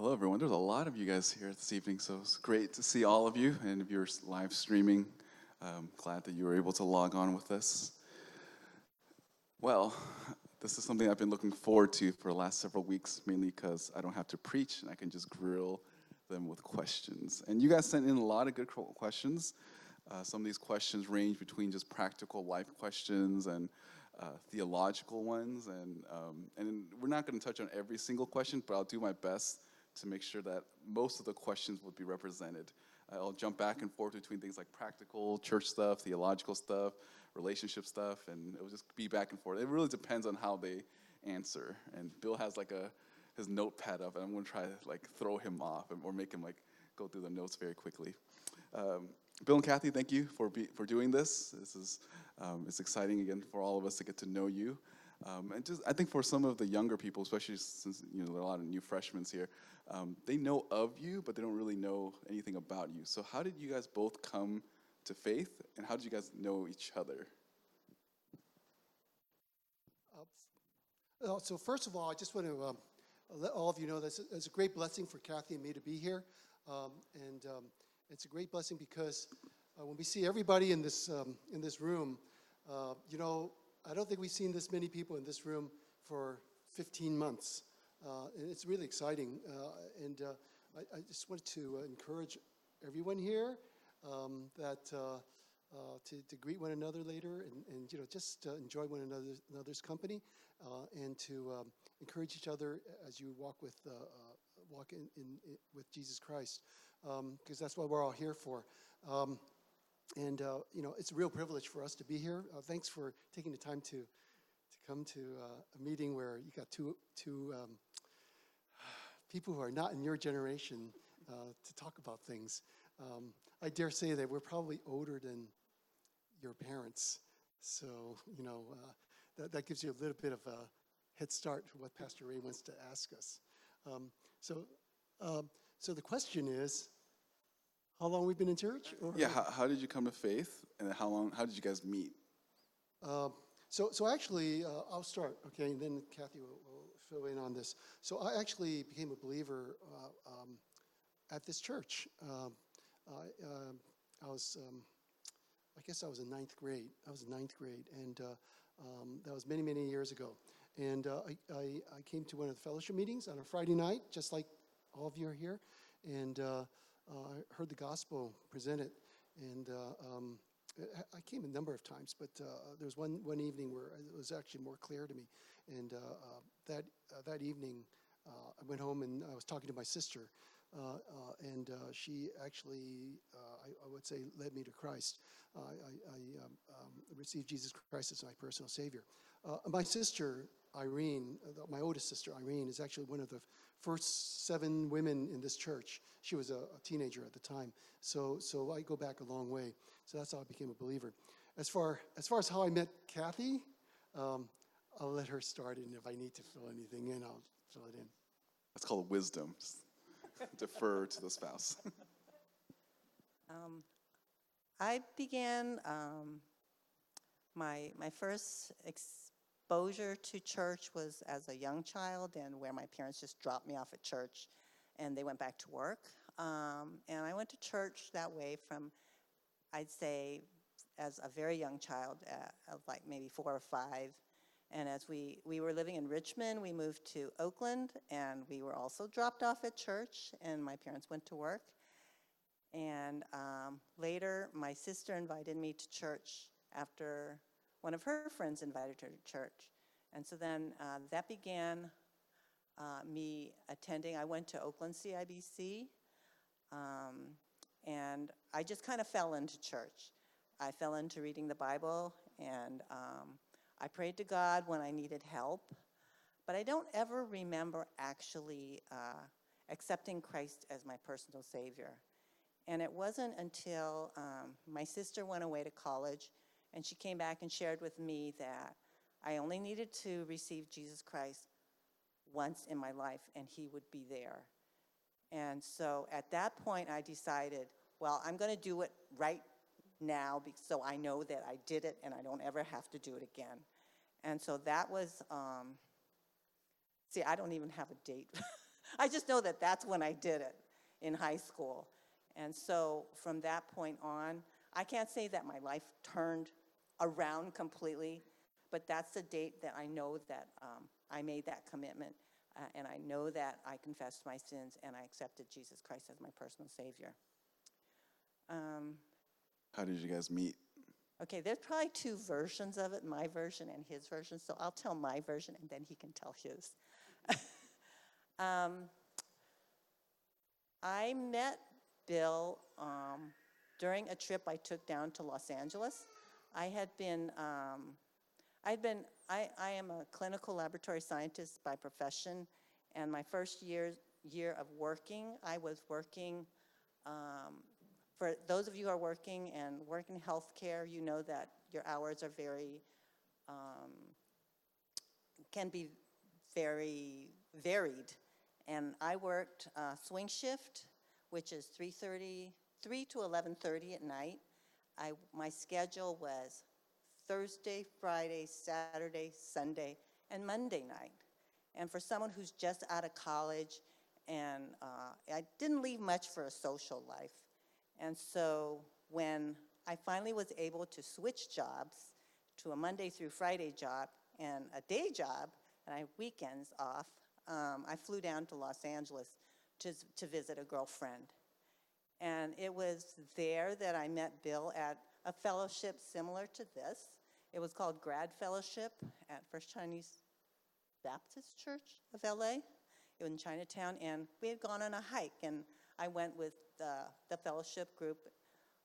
hello everyone. There's a lot of you guys here this evening, so it's great to see all of you. And if you're live streaming, I'm glad that you were able to log on with us. Well, this is something I've been looking forward to for the last several weeks, mainly because I don't have to preach and I can just grill them with questions. And you guys sent in a lot of good questions. Uh, some of these questions range between just practical life questions and uh, theological ones. And, um, and we're not going to touch on every single question, but I'll do my best to make sure that most of the questions would be represented. I'll jump back and forth between things like practical church stuff, theological stuff, relationship stuff, and it will just be back and forth. It really depends on how they answer. And Bill has like a his notepad up, and I'm going to try to like throw him off or make him like go through the notes very quickly. Um, Bill and Kathy, thank you for be, for doing this. This is um, it's exciting again for all of us to get to know you. Um, and just, I think for some of the younger people, especially since you know there are a lot of new freshmen here, um, they know of you, but they don't really know anything about you. So how did you guys both come to faith, and how did you guys know each other? Uh, so first of all, I just want to um, let all of you know that it's a great blessing for Kathy and me to be here, um, and um, it's a great blessing because uh, when we see everybody in this um, in this room, uh, you know, I don't think we've seen this many people in this room for 15 months. Uh, and it's really exciting. Uh, and uh, I, I, just wanted to uh, encourage everyone here um, that to, to greet one another later and, and you know just enjoy one another's, another's company and to um, encourage each other as you walk with walk in, in, in, with Jesus Christ because um, that's what we're all here for. And, uh, you know, it's a real privilege for us to be here. Uh, thanks for taking the time to, to come to uh, a meeting where you got two, two um, people who are not in your generation uh, to talk about things. Um, I dare say that we're probably older than your parents. So, you know, uh, that, that gives you a little bit of a head start for what Pastor Ray wants to ask us. Um, so, um, so the question is, how long we've been in church? Or? Yeah, how, how, did you come to faith, and how long? How did you guys meet? Uh, so, so actually, uh, I'll start, okay, and then Kathy will, will, fill in on this. So, I actually became a believer uh, um, at this church. Um, I, um, I was, um, I guess, I was in ninth grade. I was in ninth grade, and uh, um, that was many, many years ago. And uh, I, I, I, came to one of the fellowship meetings on a Friday night, just like all of you are here, and uh, uh, I heard the gospel presented, and uh, um, I came a number of times, but uh, there was one, one evening where it was actually more clear to me. And that, that evening, I went home and I was talking to my sister, uh, uh, and uh, she actually, I, I, would say, led me to Christ. I, I um, um, received Jesus Christ as my personal Savior. my sister, Irene, my oldest sister, Irene, is actually one of the first seven women in this church. She was a, a, teenager at the time. So, so I go back a long way. So that's how I became a believer. As far as, far as how I met Kathy, um, I'll let her start, and if I need to fill anything in, I'll fill it in. That's called wisdom. Defer to the spouse. um, I began um, my my first ex- exposure to church was as a young child and where my parents just dropped me off at church and they went back to work. Um, and I went to church that way from, I'd say, as a very young child, uh, of like maybe four or five. And as we, we were living in Richmond, we moved to Oakland and we were also dropped off at church and my parents went to work. And um, later, my sister invited me to church after one of her friends invited her to church. And so then uh, that began uh, me attending. I went to Oakland CIBC, um, and I just kind of fell into church. I fell into reading the Bible, and um, I prayed to God when I needed help. But I don't ever remember actually uh, accepting Christ as my personal Savior. And it wasn't until um, my sister went away to college and she came back and shared with me that I only needed to receive Jesus Christ once in my life and he would be there. And so at that point, I decided, well, I'm going to do it right now so I know that I did it and I don't ever have to do it again. And so that was, um, see, I don't even have a date. I just know that that's when I did it in high school. And so from that point on, I can't say that my life turned around completely, but that's the date that I know that um, I made that commitment. Uh, and I know that I confessed my sins and I accepted Jesus Christ as my personal Savior. Um, How did you guys meet? Okay, there's probably two versions of it, my version and his version, so I'll tell my version and then he can tell his. um, I met Bill um, during a trip I took down to Los Angeles. I had been, um, I'd been, I, I am a clinical laboratory scientist by profession, and my first year, year of working, I was working um, for those of you who are working and work in healthcare, you know that your hours are very, um, can be very varied. And I worked uh, swing shift, which is 3:30, 3 to 11:30 at night. I, my schedule was Thursday, Friday, Saturday, Sunday, and Monday night. And for someone who's just out of college, and uh, I didn't leave much for a social life. And so when I finally was able to switch jobs to a Monday through Friday job and a day job, and I had weekends off, um, I flew down to Los Angeles to, to visit a girlfriend. And it was there that I met Bill at a fellowship similar to this. It was called Grad Fellowship at First Chinese Baptist Church of LA. In Chinatown, and we had gone on a hike, and I went with the, the fellowship group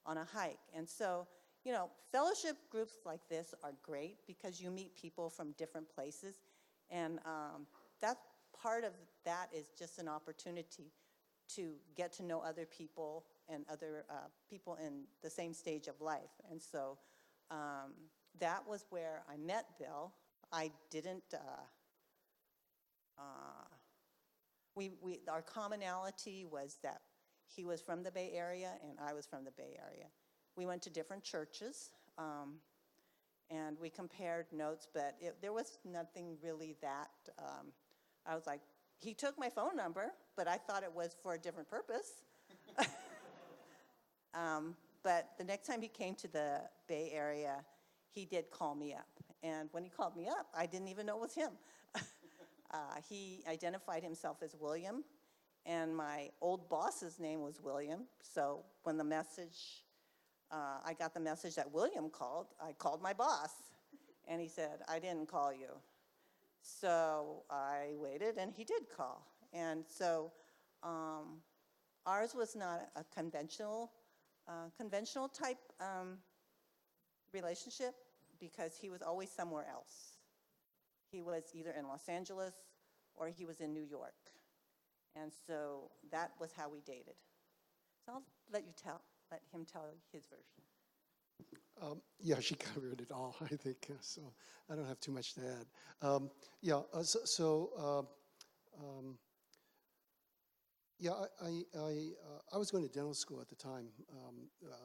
on a hike. And so, you know, fellowship groups like this are great because you meet people from different places, and um, that part of that is just an opportunity to get to know other people and other uh, people in the same stage of life. And so um, that was where I met Bill. I didn't. Uh, uh, we, we, our commonality was that he was from the Bay Area and I was from the Bay Area. We went to different churches um, and we compared notes, but it, there was nothing really that. Um, I was like, he took my phone number, but I thought it was for a different purpose. um, but the next time he came to the Bay Area, he did call me up. And when he called me up, I didn't even know it was him. uh, he identified himself as William, and my old boss's name was William. So when the message, uh, I got the message that William called, I called my boss, and he said, I didn't call you. So I waited, and he did call. And so um, ours was not a conventional, uh, conventional type um, relationship because he was always somewhere else. He was either in Los Angeles or he was in New York. And so that was how we dated. So I'll let you tell, let him tell his version. Um, Yeah, she covered it all, I think, so I don't have too much to add. Um, Yeah, uh, so, so, uh, um, yeah, I, I, I, uh, I was going to dental school at the time um, uh,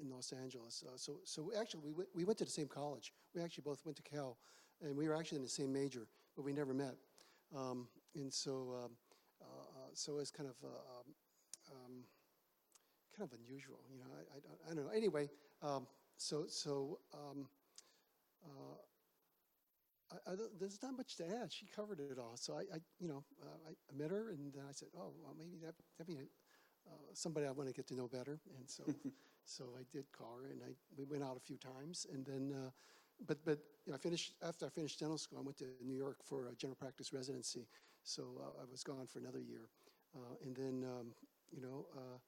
in Los Angeles. Uh, So, so actually, we went, we went to the same college. We actually both went to Cal, and we were actually in the same major, but we never met. Um, And so, um, uh, uh, so it's kind of, uh, um, um, kind of unusual, you know, I, I don't- I don't know. Anyway, um, so, so, um, uh, I, I, don't- there's not much to add. She covered it all. So I, I you know, uh, I, I met her and then I said, oh, well, maybe that, that'd be uh, somebody I want to get to know better. And so, so I did call her and I, we went out a few times and then, uh, but, but you know, I finished, after I finished dental school, I went to New York for a general practice residency. So uh, I was gone for another year. Uh, and then, um, you know, uh,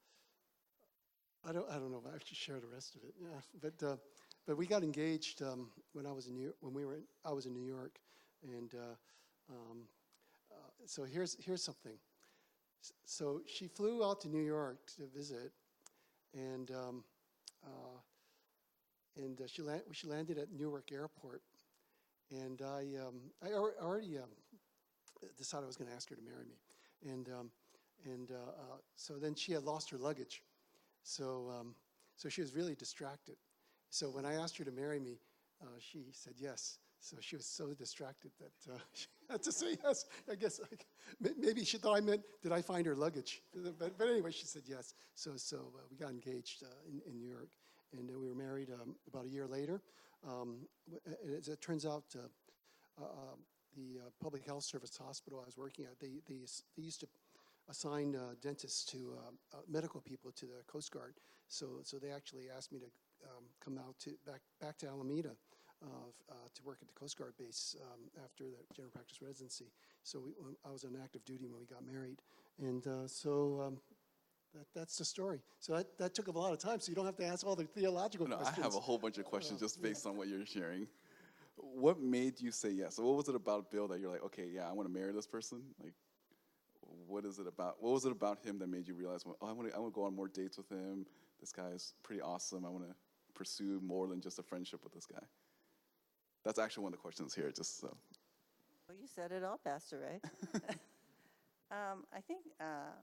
I don't, I don't know if I should share the rest of it. Yeah, but, uh, but we got engaged um, when I was in New York, when we were, in, I was in New York, and uh, um, uh, so here's here's something. So she flew out to New York to visit, and um, uh, and uh, she land, she landed at Newark Airport, and I um, I al- already um, decided I was going to ask her to marry me, and um, and uh, uh, so then she had lost her luggage. So, so she was really distracted. So when I asked her to marry me, uh, she said yes. So she was so distracted that uh, she had to say yes. I guess may- maybe she thought I meant, did I find her luggage? But, but anyway, she said yes. So, so uh, we got engaged uh, in, in New York, and uh, we were married um, about a year later. Um, and as it turns out, uh, um, the public health service hospital I was working at, they, they, they used to assign dentists to uh, medical people to the Coast Guard. So, so they actually asked me to um, come out to back back to Alameda uh, uh, to work at the Coast Guard base um, after the general practice residency. So we, I was on active duty when we got married, and uh, so. Um, that, that's the story. So that, that took up a lot of time. So you don't have to ask all the theological No, I have a whole bunch of questions just based on what you're sharing. What made you say yes? So what was it about Bill that you're like, okay, yeah, I want to marry this person? Like, what is it about? What was it about him that made you realize, oh, I want to, I want to go on more dates with him. This guy is pretty awesome. I want to pursue more than just a friendship with this guy. That's actually one of the questions here. Just so. Well, you said it all, Pastor Ray. um, I think uh,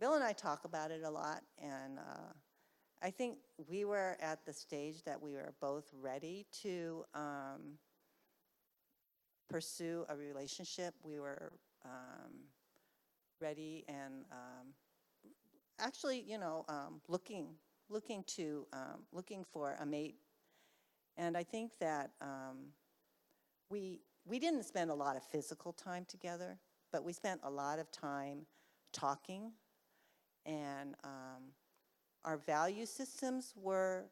Bill and I talk about it a lot, and uh, I think we were at the stage that we were both ready to um, pursue a relationship. We were um, ready and um, actually, you know, um, looking looking to um, looking for a mate. And I think that um, we we didn't spend a lot of physical time together, but we spent a lot of time talking, and um, our value systems were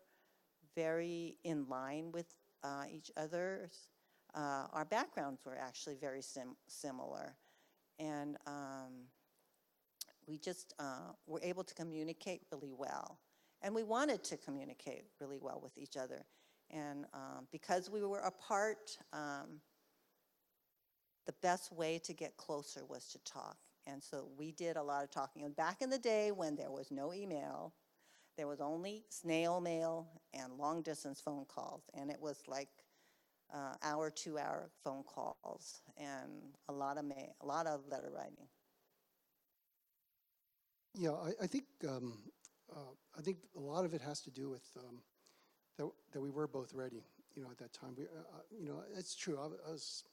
very in line with uh, each other's. Uh, our backgrounds were actually very sim- similar, and um, we just uh, were able to communicate really well. And we wanted to communicate really well with each other. And um, because we were apart, um, the best way to get closer was to talk. And so we did a lot of talking. And back in the day when there was no email, there was only snail mail and long distance phone calls. And it was like uh, hour, two hour phone calls and a lot of mail, a lot of letter writing. Yeah, I, I think um, uh, I think a lot of it has to do with um, that, that we were both ready. You know, at that time, we, uh, uh, you know, it's true. I, I was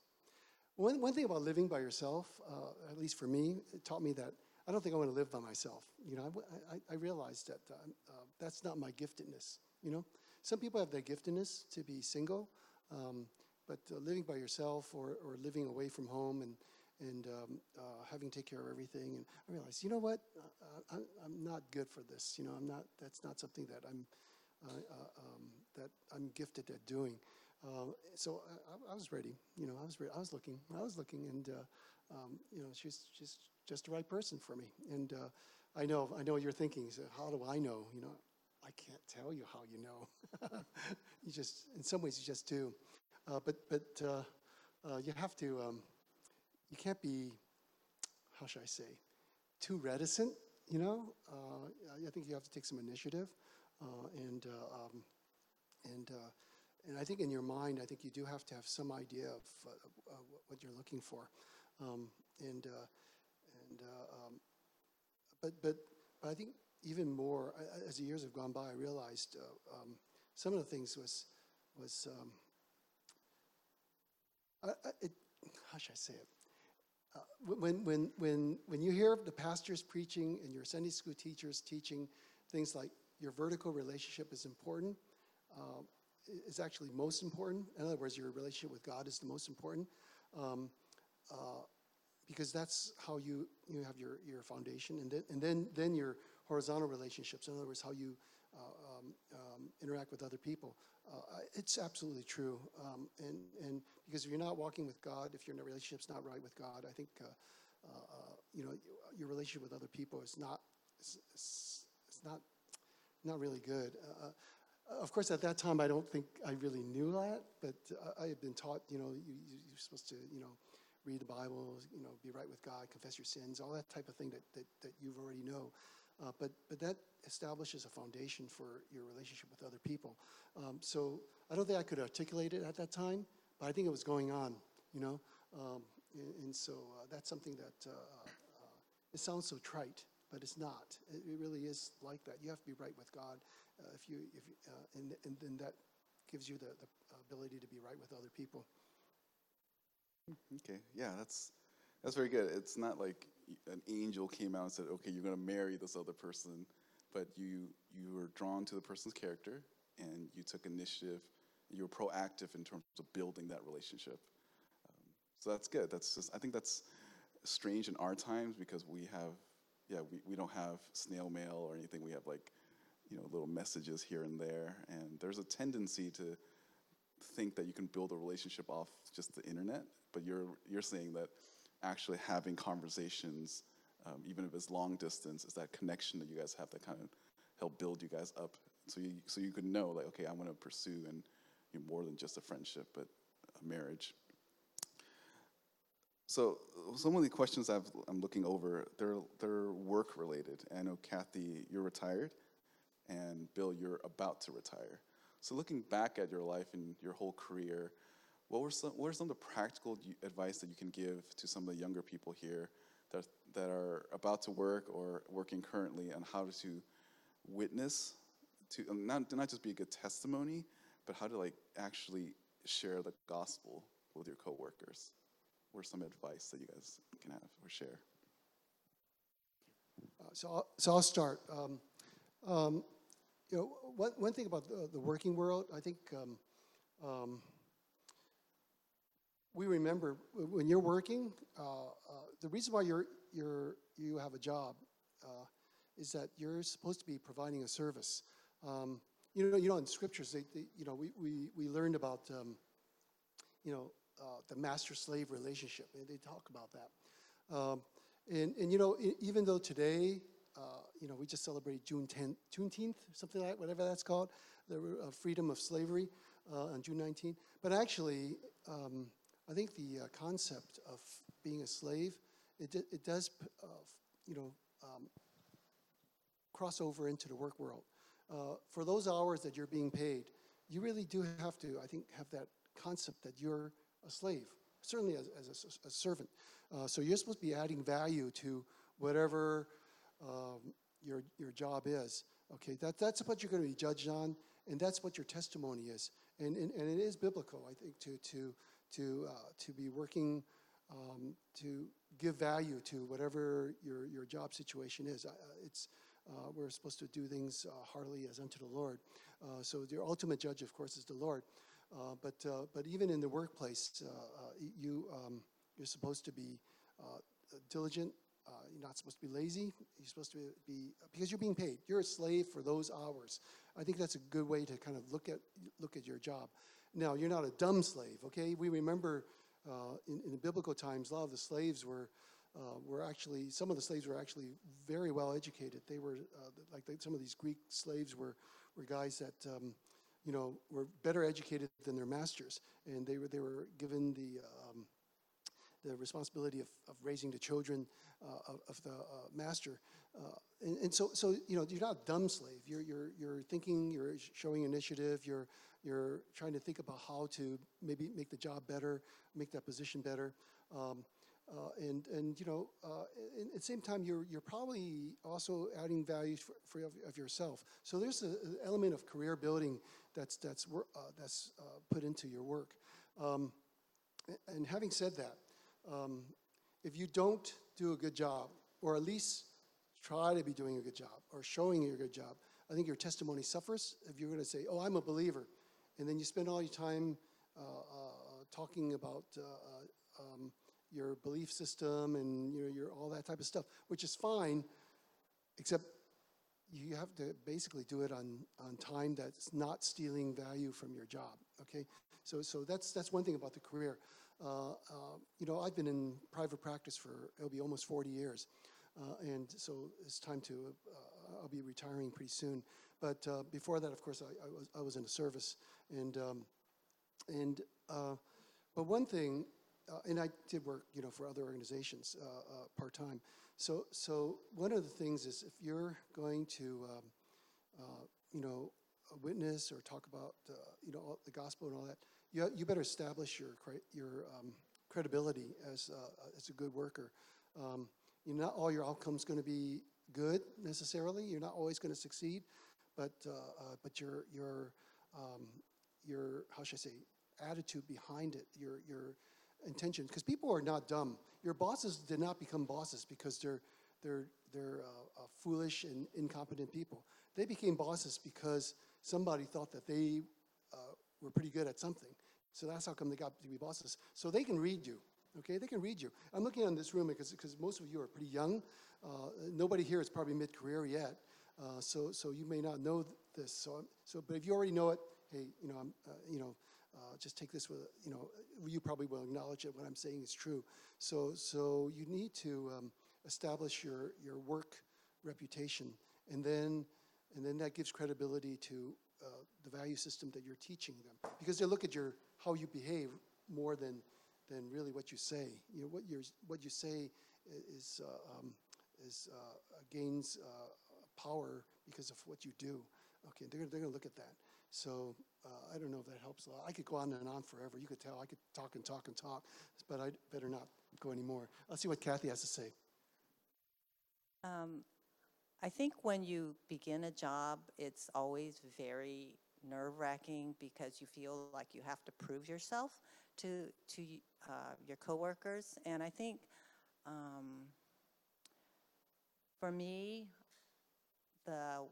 one one thing about living by yourself. Uh, at least for me, it taught me that I don't think I want to live by myself. You know, I w- I, I realized that uh, uh, that's not my giftedness. You know, some people have that giftedness to be single, um, but uh, living by yourself or, or living away from home and and um, uh, having to take care of everything. And I realized, you know what, uh, I'm, I'm not good for this. You know, I'm not. That's not something that I'm uh, uh, um, that I'm gifted at doing. Uh, so I, I was ready. You know, I was ready. I was looking. I was looking, and uh, um, you know, she's she's just the right person for me. And uh, I know I know you're thinking. So how do I know? You know, I can't tell you how you know. you just, in some ways, you just do. Uh, but but uh, uh, you have to. Um, you can't be, how should I say, too reticent, you know? Uh, I- think you have to take some initiative. Uh, and, uh, um, and, uh, and I think in your mind, I think you do have to have some idea of uh, what- you're looking for. Um, and, and, um, but, but, but I think even more, as the years have gone by, I realized um, some of the things was, was, um, I, I, it, how should I say it? When, when, when, when you hear the pastors preaching and your Sunday school teachers teaching things like your vertical relationship is important, uh, actually most important. In other words, your relationship with God is the most important. Um, uh, because that's how you, you have your, your foundation. And then, and then, then your horizontal relationships, in other words, how you uh, um, um, interact with other people. Uh, it's absolutely true. Um, and, and because if you're not walking with God, if your relationship's not right with God, I think, uh, uh, uh, you know, your relationship with other people is not, is, is not, not really good. Uh, uh, of course, at that time, I don't think I really knew that, but I had been taught, you know, you- you're supposed to, you know, read the Bible, you know, be right with God, confess your sins, all that type of thing that, that, that you already know. Uh, but, but that establishes a foundation for your relationship with other people. Um, so I don't think I could articulate it at that time, but I think it was going on, you know. Um, and, and so uh, that's something that uh, uh, it sounds so trite, but it's not. It, it really is like that. You have to be right with God. Uh, if you, if and, and then that gives you the, the ability to be right with other people. Okay, yeah, that's that's very good. It's not like an angel came out and said, "Okay, you're going to marry this other person," but you you were drawn to the person's character and you took initiative. You were proactive in terms of building that relationship. Um, so that's good. That's just I think that's strange in our times because we have yeah we, we don't have snail mail or anything. We have like you know little messages here and there, and there's a tendency to think that you can build a relationship off just the internet, but you're you're saying that actually having conversations, um, even if it's long distance, is that connection that you guys have that kind of help build you guys up, so you so you can know like okay, I want to pursue and you know, more than just a friendship, but a marriage. So some of the questions I've, I'm looking over, they're they're work related. I know Kathy, you're retired, and Bill, you're about to retire. So looking back at your life and your whole career, what were some what are some of the practical advice that you can give to some of the younger people here that that are about to work or working currently on how to witness to um, not not just be a good testimony, but how to like actually share the gospel with your coworkers? What are some advice that you guys can have or share? Uh, So I'll, so I'll start. Um, um, you know, one, one thing about the, the working world, I think um, um, we remember when you're working, uh, uh, the reason why you're, you're, you have a job uh, is that you're supposed to be providing a service. Um, you know, you know, in scriptures, they, they, you know, we, we, we learned about, um, you know, uh, the master-slave relationship. and They talk about that. Um, and, and, you know, even though today, uh, you know, we just celebrated June 10th, Juneteenth, something like whatever that's called, the uh, freedom of slavery on June 19th. But actually, um, I think the uh, concept of being a slave, it, it does, uh, you know, um, cross over into the work world. Uh, for those hours that you're being paid, you really do have to, I think, have that concept that you're a slave, certainly as, as a a, servant. Uh, so you're supposed to be adding value to whatever um, your, your job is. Okay, that, that's what you're going to be judged on, and that's what your testimony is. And, and, and it is biblical, I think, to, to, to, uh, to be working um, to give value to whatever your, your job situation is. Uh, it's, uh, we're supposed to do things uh, heartily as unto the Lord. Uh, so your ultimate judge, of course, is the Lord. Uh, but, uh, but even in the workplace, uh, uh, you, um, you're supposed to be uh, diligent. Uh, you're not supposed to be lazy. You're supposed to be, because you're being paid. You're a slave for those hours. I think that's a good way to kind of look at, look at your job. Now, you're not a dumb slave, okay? We remember uh, in, in the biblical times, a lot of the slaves were, uh, were actually, some of the slaves were actually very well educated. They were, uh, like some of these Greek slaves were, were guys that, um, you know, were better educated than their masters. And they were, they were given the, um, the responsibility of, of raising the children uh, of, of the uh, master. Uh, and, and so, so, you know, you're not a dumb slave. You're, you're, you're thinking, you're showing initiative, you're, you're trying to think about how to maybe make the job better, make that position better. Um, uh, and, and, you know, uh, and at the same time, you're, you're probably also adding value for, for of, yourself. So there's an element of career building that's, that's, uh, that's put into your work. Um, and having said that, um, if you don't do a good job, or at least try to be doing a good job, or showing you're a good job, I think your testimony suffers if you're going to say, "Oh, I'm a believer," and then you spend all your time uh, uh, talking about uh, uh, um, your belief system and you know your all that type of stuff, which is fine, except you have to basically do it on, on time that's not stealing value from your job, okay? So, so that's, that's one thing about the career. Uh, uh, you know, I've been in private practice for, it'll be almost 40 years. Uh, and so it's time to, uh, I'll be retiring pretty soon. But uh, before that, of course, I, I, was, I was in the service. And, um, and uh, but one thing, and I did work, you know, for other organizations part time. So, so one of the things is if you're going to, um, you know, witness or talk about, uh, you know, all- the gospel and all that, you, you better establish your cre- your um, credibility as uh, as a good worker. Um, you know, not all your outcomes going to be good necessarily. You're not always going to succeed, but uh, uh, but your your um, your how should I say attitude behind it, your your intention, because people are not dumb. Your bosses did not become bosses because they're, they're, they're uh, uh, foolish and incompetent people. They became bosses because somebody thought that they uh, were pretty good at something. So that's how come they got to be bosses. So they can read you, okay? They can read you. I'm looking in this room because, most of you are pretty young. Uh, nobody here is probably mid-career yet. Uh, so, so you may not know th- this. So, so, but if you already know it, hey, you know, I'm, uh, you know, uh, just take this with, you know, you probably will acknowledge it. What I'm saying is true. So, so you need to um, establish your your work reputation, and then, and then that gives credibility to uh, the value system that you're teaching them, because they look at your how you behave more than than really what you say. You know, what you what you say is uh, um, is uh, gains uh, power because of what you do. Okay, they're, they're to look at that. So uh, I don't know if that helps a lot. I could go on and on forever. You could tell I could talk and talk and talk, but I better not go anymore. Let's see what Kathy has to say. Um, I think when you begin a job, it's always very nerve wracking because you feel like you have to prove yourself to to uh, your coworkers, and I think um, for me, the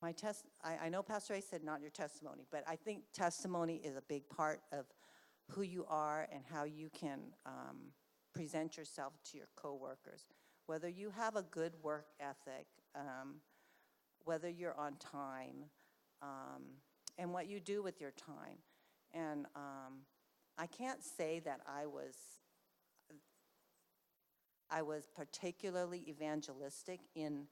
my test. I, I know Pastor Ray said not your testimony, but I think testimony is a big part of who you are and how you can um, present yourself to your coworkers. Whether you have a good work ethic, um, whether you're on time, um, and what you do with your time. And um, I can't say that I was I was particularly evangelistic in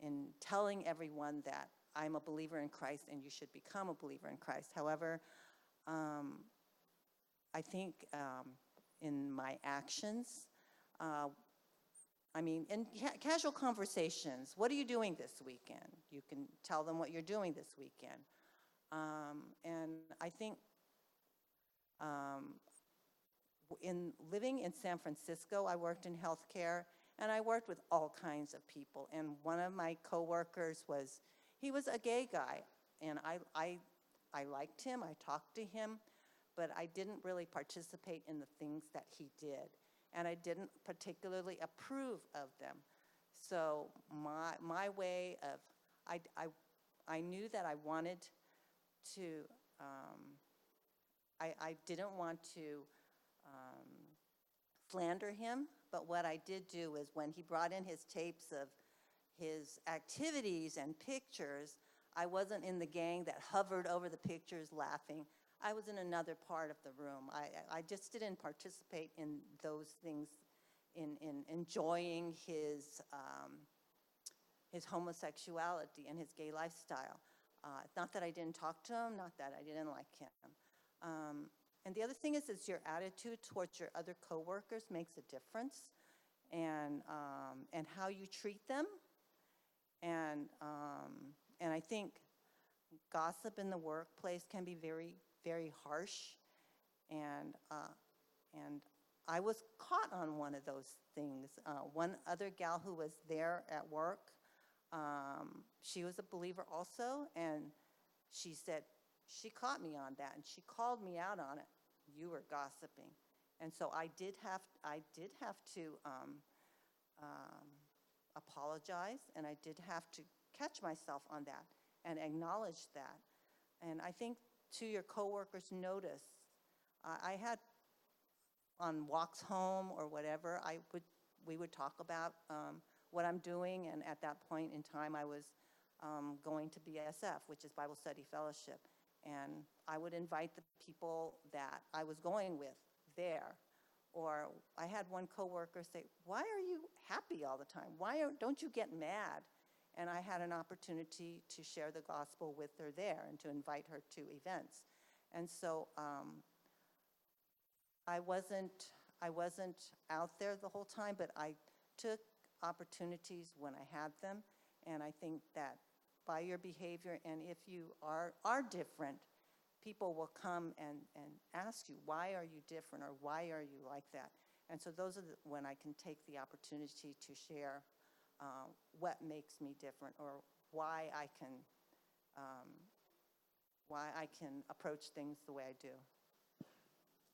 in telling everyone that I'm a believer in Christ and you should become a believer in Christ. However, um, I think um, in my actions, uh, I mean, in ca- casual conversations, what are you doing this weekend? You can tell them what you're doing this weekend. Um, and I think um, in living in San Francisco, I worked in healthcare and I worked with all kinds of people. And one of my coworkers was, he was a gay guy. And I, I, I liked him, I talked to him, but I didn't really participate in the things that he did. And I didn't particularly approve of them. So my, my way of, I, I, I knew that I wanted to, um, I, I didn't want to um, slander him, but what I did do is when he brought in his tapes of his activities and pictures, I wasn't in the gang that hovered over the pictures laughing. I was in another part of the room. I, I- just didn't participate in those things, in, in enjoying his, um, his homosexuality and his gay lifestyle. Uh, not that I didn't talk to him, not that I didn't like him. Um, and the other thing is, is your attitude towards your other coworkers makes a difference, and um, and how you treat them, and um, and I think gossip in the workplace can be very very harsh, and uh, and I was caught on one of those things. Uh, one other gal who was there at work, um, she was a believer also, and she said she caught me on that, and she called me out on it. You were gossiping, and so I did have I did have to um, um, apologize, and I did have to catch myself on that and acknowledge that. And I think to your coworkers, notice. I I had on walks home or whatever, I would, we would talk about um, what I'm doing, and at that point in time, I was um, going to BSF, which is Bible Study Fellowship, and I would invite the people that I was going with there. Or I had one coworker say, "Why are you happy all the time? Why are, don't you get mad?" And I had an opportunity to share the gospel with her there and to invite her to events. And so um, I wasn't, I wasn't out there the whole time, but I took opportunities when I had them. And I think that by your behavior, and if you are, are different, people will come and, and ask you, why are you different, or why are you like that? And so those are the, when I can take the opportunity to share uh, what makes me different, or why I can, um, why I can approach things the way I do.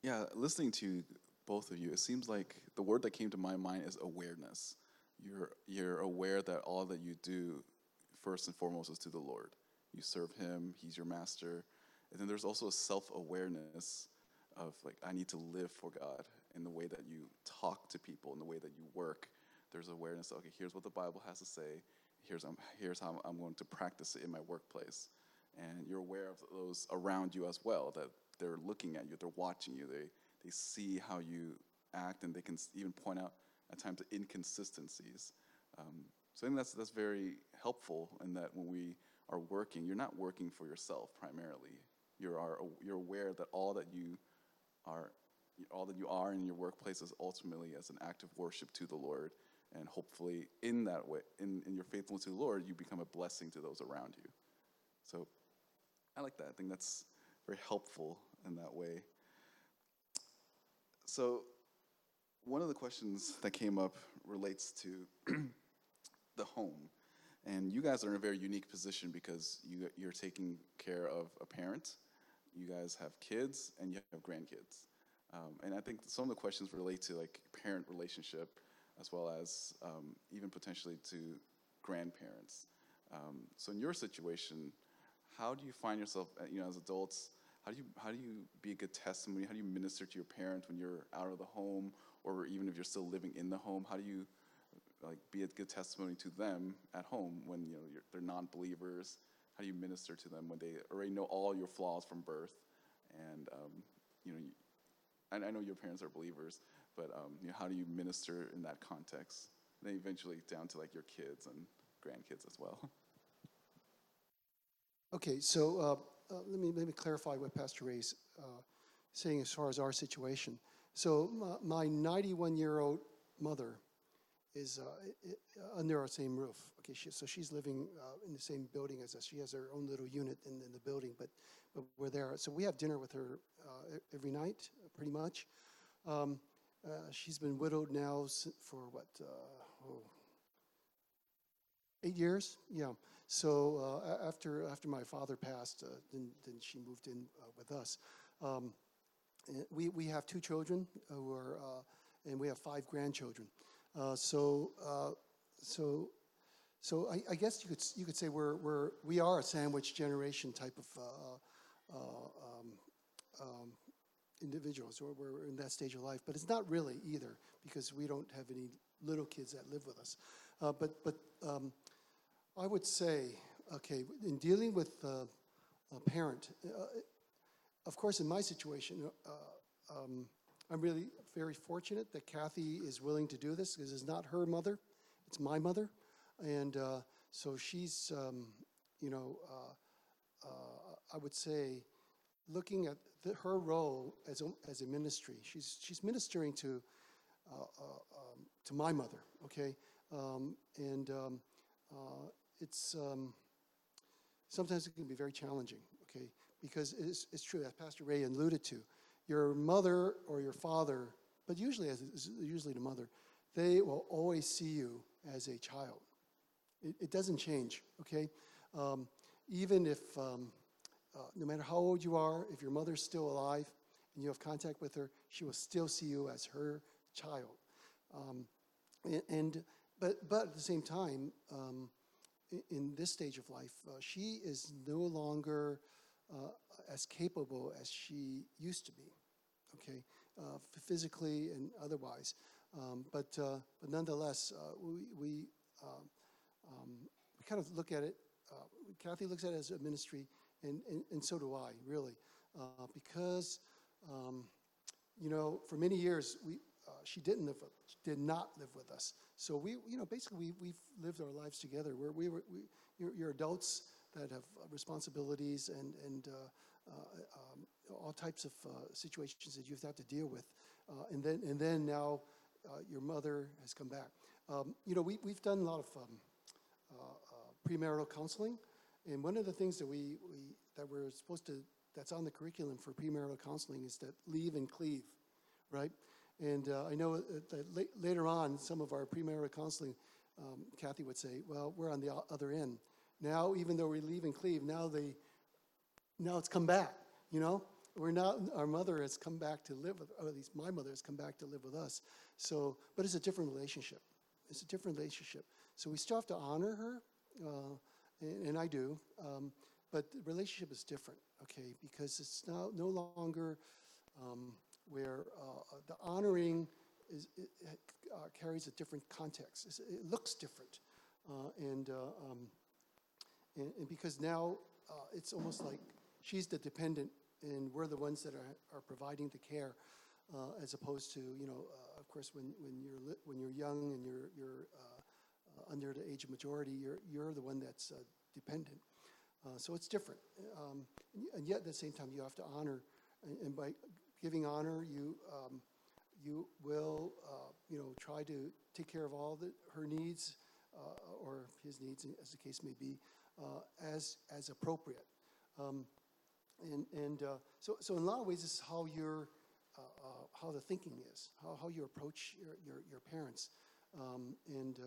Yeah, listening to both of you, it seems like the word that came to my mind is awareness. You're you're aware that all that you do, first and foremost, is to the Lord. You serve Him; He's your master. And then there's also a self-awareness of like I need to live for God in the way that you talk to people, in the way that you work. There's awareness. Okay, here's what the Bible has to say. Here's um, here's how I'm going to practice it in my workplace. And you're aware of those around you as well. That they're looking at you, they're watching you, they they see how you act, and they can even point out at times inconsistencies. Um, so I think that's that's very helpful in that when we are working, you're not working for yourself primarily. You are you're aware that all that you are all that you are in your workplace is ultimately as an act of worship to the Lord. And hopefully, in that way, in, in your faithfulness to the Lord, you become a blessing to those around you. So I like that. I think that's very helpful in that way. So, one of the questions that came up relates to the home. And you guys are in a very unique position because you, you're taking care of a parent, you guys have kids, and you have grandkids. Um, and I think some of the questions relate to like parent relationship as well as um, even potentially to grandparents. Um, so in your situation, how do you find yourself, uh, you know, as adults? How do you how do you be a good testimony? How do you minister to your parents when you're out of the home, or even if you're still living in the home? How do you like be a good testimony to them at home when you know they're non-believers? How do you minister to them when they already know all your flaws from birth? And um, you know, you, and I know your parents are believers, but um, you know, how do you minister in that context? And then eventually down to like your kids and grandkids as well. Okay, so uh, uh, let me let me clarify what Pastor Ray's uh, saying as far as our situation. So my 91 year old mother is uh, under our same roof. Okay, she, so she's living uh, in the same building as us. She has her own little unit in, in the building, but but we're there. So we have dinner with her uh, every night, pretty much. Um, uh, she's been widowed now for what? Uh, oh, Eight years, yeah. So uh, after after my father passed, uh, then then she moved in uh, with us. Um, we we have two children who are, and we have five grandchildren. So so so I, I guess you could you could say we're we're we are a sandwich generation type of um, um, individuals, or we're in that stage of life. But it's not really either because we don't have any little kids that live with us. Uh, but but um, I would say, okay, in dealing with uh, a parent, uh, of course, in my situation, uh, um, I'm really very fortunate that Kathy is willing to do this because it's not her mother, it's my mother. And uh, so she's, um, you know, uh, I would say, looking at the, her role as a, as a ministry, she's, she's ministering to, uh, uh, um, to my mother, okay? Um, and um, uh, it's, um, sometimes it can be very challenging, okay? Because it's, it's true, as Pastor Ray alluded to, your mother or your father, but usually as usually the mother, they will always see you as a child. It, it doesn't change, okay? Um, even if, um, uh, no matter how old you are, if your mother's still alive and you have contact with her, she will still see you as her child. Um, and, but but at the same time, um, in, this stage of life, uh, she is no longer uh, as capable as she used to be. Okay, uh, physically and otherwise. Um, but uh, but nonetheless, uh, we we um, um, we kind of look at it. Uh, Kathy looks at it as a ministry, and and, and so do I, really, uh, because. Um, you know, for many years, we, uh, she didn't live with, did not live with us. So we, you know, basically we, we've lived our lives together. Where we were, we, you're, you're adults that have responsibilities and, and uh, uh, um, all types of uh, situations that you have had to deal with. Uh, and then, and then now your mother has come back. Um, you know, we, we've done a lot of um, premarital counseling. And one of the things that we, we that we're supposed to that's on the curriculum for premarital counseling is that leave and cleave, right? And uh, I know that that la- later on, some of our premarital counseling, um, Kathy would say, "Well, we're on the other end now. Even though we leave and cleave, now they now it's come back, you know. we're not, our mother has come back to live with, or at least my mother has come back to live with us. So, but it's a different relationship. It's a different relationship. So we still have to honor her, uh, and, and I do. Um, but the relationship is different, okay, because it's now no longer um, where uh, the honoring is, it, uh, carries a different context. It's, it looks different. Uh, and, uh, um, and, and because now uh, it's almost like she's the dependent and we're the ones that are, are providing the care uh, as opposed to, you know, of course, when, when, you're, when you're young and you're, you're under the age of majority, you're, you're the one that's uh, dependent. Uh, so it's different. Um, and yet at the same time, you have to honor, and, and by giving honor, you, um, you will, uh, you know, try to take care of all the, her needs uh, or his needs, as the case may be, uh, as, as appropriate. Um, and and uh, so, so in a lot of ways, this is how your how the thinking is, how, how you approach your, your, your parents. Um, and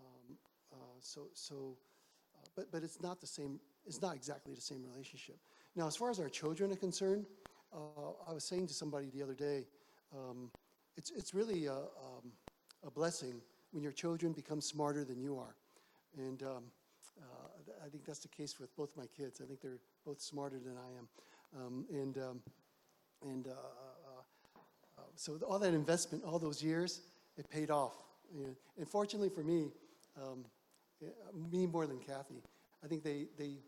um, uh, so, so uh, but, but it's not the same, it's not exactly the same relationship. Now, as far as our children are concerned, uh, I was saying to somebody the other day, um, it's, it's really a, um, a blessing when your children become smarter than you are. And um, uh, I think that's the case with both my kids. I think they're both smarter than I am. Um, and um, and uh, uh, uh, so all that investment, all those years, it paid off. And fortunately for me, um, me more than Kathy, I think they, they,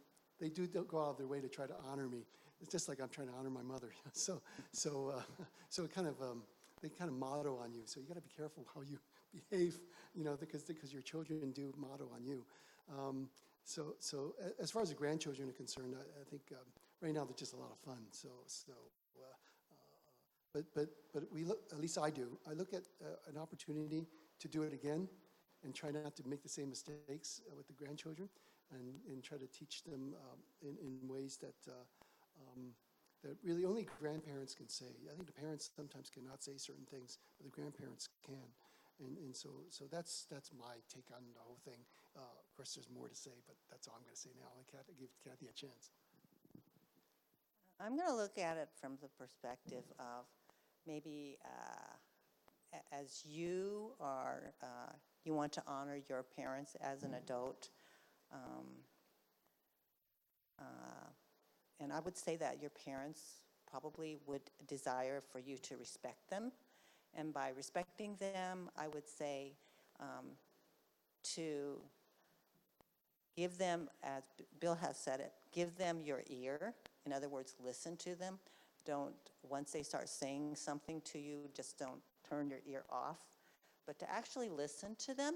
they do go out of their way to try to honor me. It's just like I'm trying to honor my mother. so so uh, so it kind of um, they kind of motto on you. So you got to be careful how you behave, you know, because because your children do motto on you. Um, so so as far as the grandchildren are concerned, I, I think um, right now they're just a lot of fun. So so. Uh, but, but, but we look, at least I do, I look at uh, an opportunity to do it again and try not to make the same mistakes uh, with the grandchildren and, and try to teach them um, in, in ways that, uh, um, that really only grandparents can say. I think the parents sometimes cannot say certain things, but the grandparents can. And, and so, so that's, that's my take on the whole thing. Uh, of course, there's more to say, but that's all I'm going to say now. I'll Kathy, give Kathy a chance. I'm going to look at it from the perspective of maybe uh, as you are, uh, you want to honor your parents as an adult. Um, uh, and I would say that your parents probably would desire for you to respect them. And by respecting them, I would say um, to give them, as Bill has said it, give them your ear. In other words, listen to them. Don't, once they start saying something to you, just don't turn your ear off, but to actually listen to them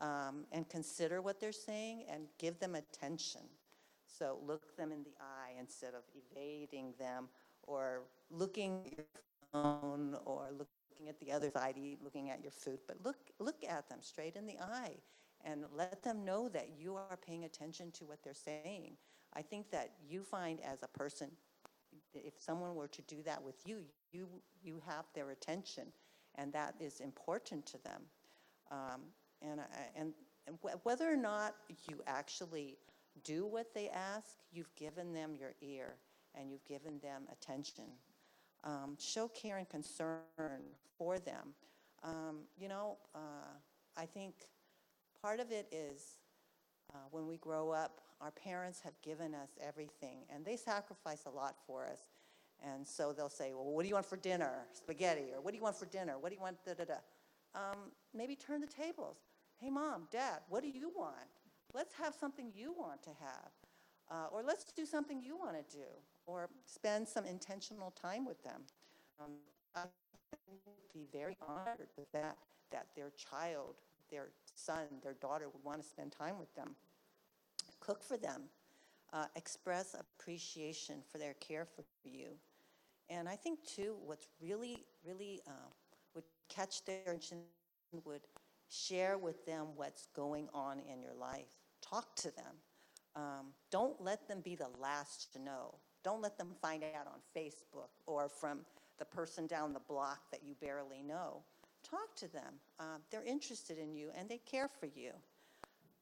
um, and consider what they're saying and give them attention. So look them in the eye instead of evading them or looking at your phone or looking at the other side, looking at your food. But look, look at them straight in the eye and let them know that you are paying attention to what they're saying. I think that you find as a person, if someone were to do that with you, you, you have their attention, and that is important to them. Um, and, and, and whether or not you actually do what they ask, you've given them your ear and you've given them attention. Um, show care and concern for them. Um, you know, uh, I think part of it is uh, when we grow up, our parents have given us everything, and they sacrifice a lot for us. And so they'll say, "Well, what do you want for dinner? Spaghetti, or what do you want for dinner? What do you want?" Da da da. Um, maybe turn the tables. Hey, mom, dad, what do you want? Let's have something you want to have, uh, or let's do something you want to do, or spend some intentional time with them. Um, I would be very honored with that, that their child, their son, their daughter would want to spend time with them. Cook for them. Uh, express appreciation for their care for you. And I think, too, what's really, really uh, would catch their attention would share with them what's going on in your life. Talk to them. Um, don't let them be the last to know. Don't let them find out on Facebook or from the person down the block that you barely know. Talk to them. Um, they're interested in you and they care for you.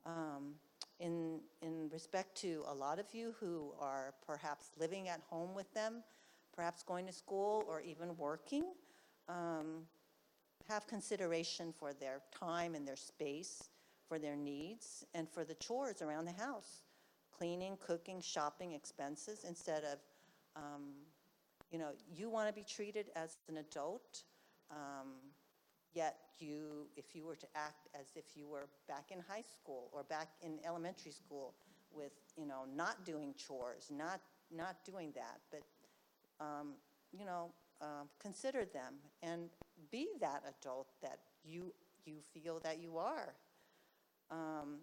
Um, in, in respect to a lot of you who are perhaps living at home with them, perhaps going to school or even working, um, have consideration for their time and their space, for their needs, and for the chores around the house. Cleaning, cooking, shopping, expenses, instead of, um, you know, you want to be treated as an adult, um, yet you, if you were to act as if you were back in high school or back in elementary school with, you know, not doing chores, not, not doing that, but um, you know, um, consider them and be that adult that you, you feel that you are. Um,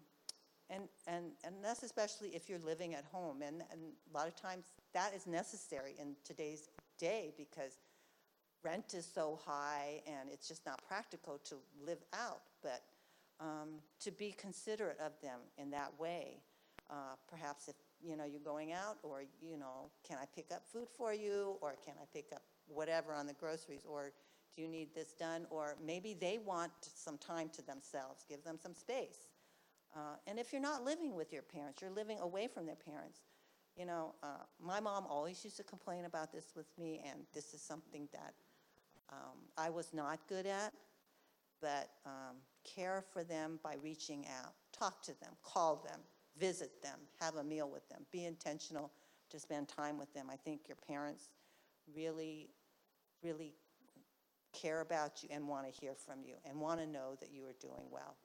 And, and, and that's especially if you're living at home. And, and a lot of times that is necessary in today's day because rent is so high and it's just not practical to live out. But um, to be considerate of them in that way. Uh, Perhaps if, you know, you're going out or, you know, can I pick up food for you? Or can I pick up whatever on the groceries? Or do you need this done? Or maybe they want some time to themselves, give them some space. Uh, And if you're not living with your parents, you're living away from their parents. You know, uh, my mom always used to complain about this with me, and this is something that um, I was not good at. But um, care for them by reaching out, talk to them, call them, visit them, have a meal with them, be intentional to spend time with them. I think your parents really, really care about you and want to hear from you and want to know that you are doing well.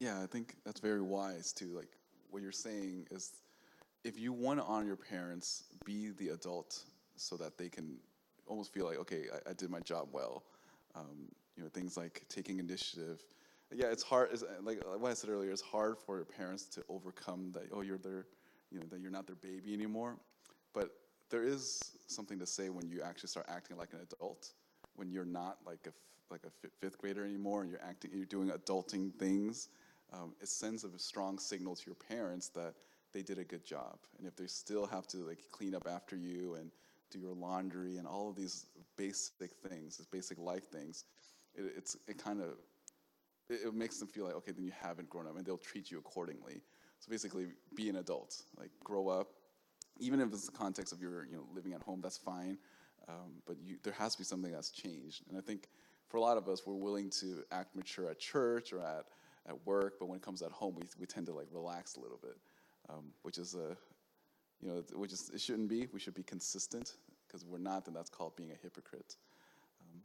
Yeah, I think that's very wise too. Like what you're saying is if you want to honor your parents, be the adult so that they can almost feel like, okay, I, I did my job well. Um, you know, things like taking initiative. Yeah, it's hard. It's, uh, like what I said earlier, it's hard for your parents to overcome that. Oh, you're their, you know, that you're not their baby anymore. But there is something to say when you actually start acting like an adult, when you're not like a like a fifth grader anymore, and you're acting, you're doing adulting things. Um, it sends a strong signal to your parents that they did a good job. And if they still have to like clean up after you and do your laundry and all of these basic things, these basic life things, it, it's it kind of it, it makes them feel like okay, then you haven't grown up, and they'll treat you accordingly. So basically, be an adult, like grow up. Even if it's the context of your you know living at home, that's fine. Um, but you, there has to be something that's changed, and I think for a lot of us, we're willing to act mature at church or at at work, but when it comes at home, we we tend to like relax a little bit, um, which is a you know, which is it shouldn't be. We should be consistent because we're not, then that's called being a hypocrite. Um,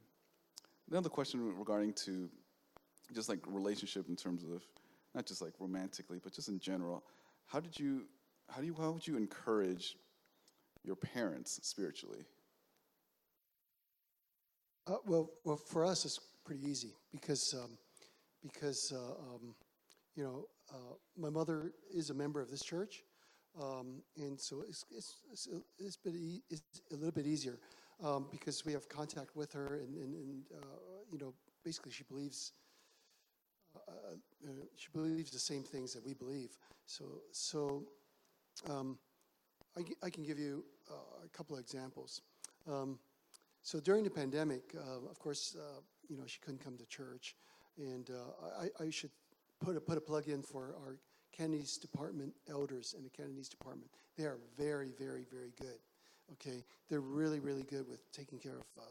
another question regarding to just like relationship in terms of not just like romantically, but just in general. How did you, how do you, how would you encourage your parents spiritually? Uh, well, well, for us, it's pretty easy because, um, because uh, um, you know, uh, my mother is a member of this church, um, and so it's it's it's, a, it's, it's a little bit easier um, because we have contact with her, and and, and uh, you know, basically she believes. Uh, uh, she believes the same things that we believe. So, so um, I, I can give you uh, a couple of examples. Um, so during the pandemic, of course, you know, she couldn't come to church, and I, I should put a, put a plug in for our Cantonese department elders in the Cantonese department. They are very, very, very good. Okay, they're really, really good with taking care of uh,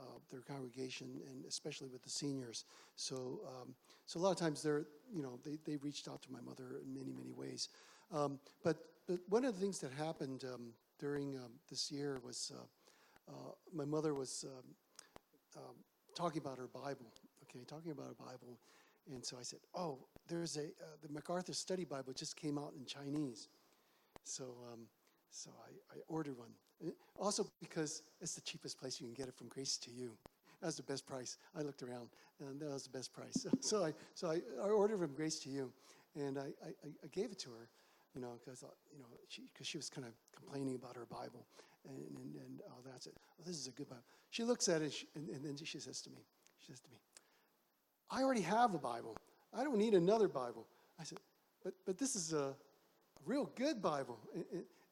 uh, their congregation and especially with the seniors. So, um, so a lot of times they're, you know, they, they reached out to my mother in many, many ways. Um, but, but one of the things that happened um, during um, this year was uh, uh, my mother was um, um, talking about her Bible, okay, talking about her Bible. And so I said, oh, there's a, uh, the MacArthur Study Bible just came out in Chinese. So, um, so I, I ordered one. Uh, Also because it's the cheapest place you can get it from Grace to You. That was the best price. I looked around, and that was the best price. So, so I, so I, I ordered from Grace to You, and I, I, I gave it to her, you know, because you know, she, cause she was kind of complaining about her Bible, and and, and oh, that's it. Oh, this is a good Bible. She looks at it, and, and, then she says to me, she says to me, I already have a Bible. I don't need another Bible. I said, but but this is a, real good Bible.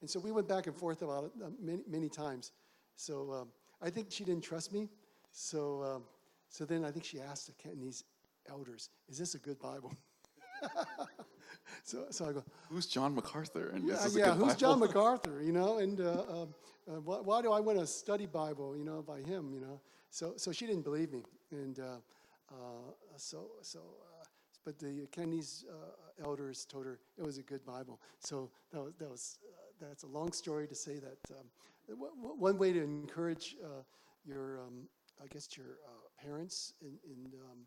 And, so we went back and forth about it uh, many, many times. So um, I think she didn't trust me. So, um, so then I think she asked the Cantonese elders, is this a good Bible? So, so I go, Who's John MacArthur? And yeah, this is a yeah, who's Bible. John MacArthur, you know, and uh, um, uh, why, why do I want to study Bible, you know, by him, you know? So, so she didn't believe me, and uh, uh, so, so, uh, but the Cantonese uh, elders told her it was a good Bible. So that was, that was uh, that's a long story to say that. Um, one way to encourage uh, your, um, I guess, your uh, parents in in, um,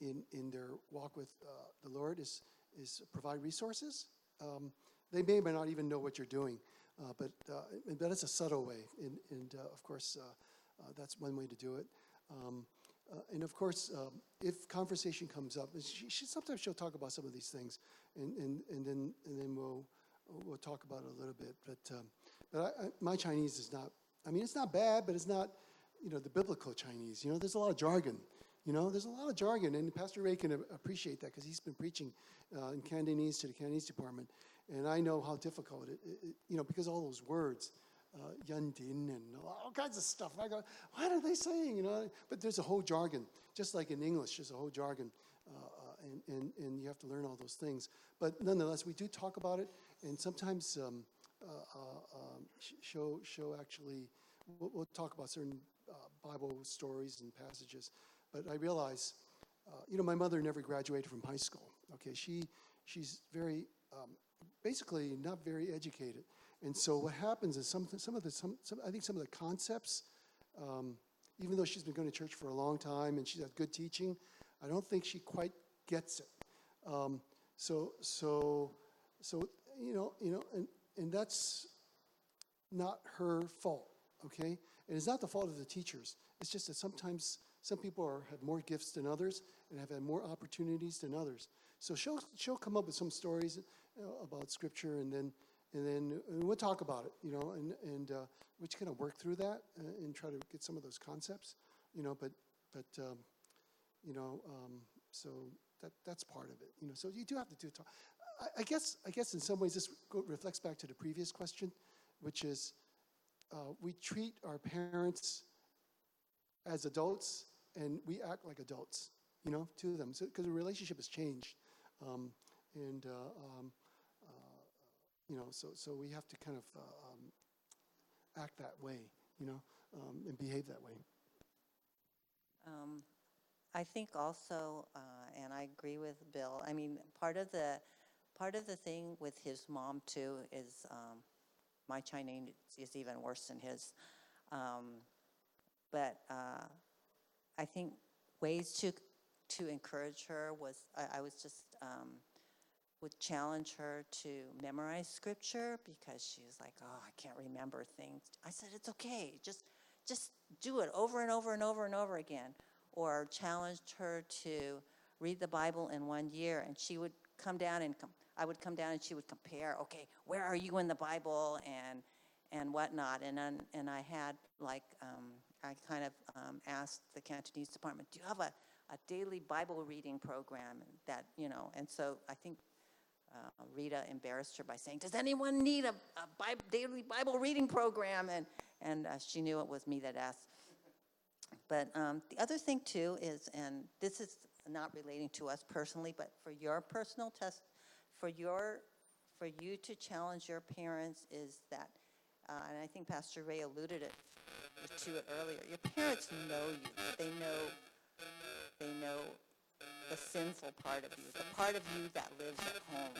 in in their walk with uh, the Lord is is provide resources. Um, they may or may not even know what you're doing, uh, but uh, but it's a subtle way, and, and uh, of course uh, uh, that's one way to do it. Um, uh, and of course, um, if conversation comes up, she, she sometimes she'll talk about some of these things, and, and, and then and then we'll we'll talk about it a little bit. But um, but I, I, my Chinese is not. I mean, it's not bad, but it's not you know the biblical Chinese. You know, there's a lot of jargon. You know, there's a lot of jargon, and Pastor Ray can appreciate that because he's been preaching uh, in Cantonese to the Cantonese department, and I know how difficult it, it, it- you know, because all those words, uh, and all kinds of stuff. I go, what are they saying? You know, but there's a whole jargon, just like in English, there's a whole jargon, and, and and you have to learn all those things. But nonetheless, we do talk about it, and sometimes um, uh, uh, um, show show actually, we'll, we'll talk about certain uh, Bible stories and passages. But I realize, uh, you know, my mother never graduated from high school. Okay, she she's very um, basically not very educated, and so what happens is some some of the some, some I think some of the concepts, um, even though she's been going to church for a long time and she's had good teaching, I don't think she quite gets it. Um, so so so you know you know and and that's not her fault, okay? And it's not the fault of the teachers. It's just that sometimes some people are, have more gifts than others and have had more opportunities than others. So she'll, she'll come up with some stories know, about scripture and then, and then and we'll talk about it, you know, and, and uh, we just kind of work through that uh, and try to get some of those concepts, you know, but, but um, you know, um, so that, that's part of it, you know, so you do have to do talk. I, I guess, I guess in some ways this reflects back to the previous question, which is, uh, we treat our parents as adults and we act like adults, you know, to them. Because the relationship has changed. Um, and, uh, um, uh, you know, so, so we have to kind of uh, um, act that way, you know, um, and behave that way. I think also, uh, and I agree with Bill, I mean, part of the, part of the thing with his mom too is, um, my Chinese is even worse than his. Um, but, uh, I think ways to, to encourage her was, I, I was just, um, would challenge her to memorize scripture because she was like, oh, I can't remember things. I said, it's okay. Just, just do it over and over and over and over again. Or challenged her to read the Bible in one year, and she would come down and com- I would come down and she would compare. Okay, where are you in the Bible and and whatnot. And then, and I had like um, I kind of um, asked the Cantonese department, do you have a, a daily Bible reading program that you know? And so I think uh, Rita embarrassed her by saying, "Does anyone need a, a daily Bible reading program?" And and uh, she knew it was me that asked. But um, the other thing too is, and this is not relating to us personally, but for your personal test, for your, for you to challenge your parents is that, uh, and I think Pastor Ray alluded it to it earlier. Your parents know you. They know, they know the sinful part of you, the part of you that lives at home.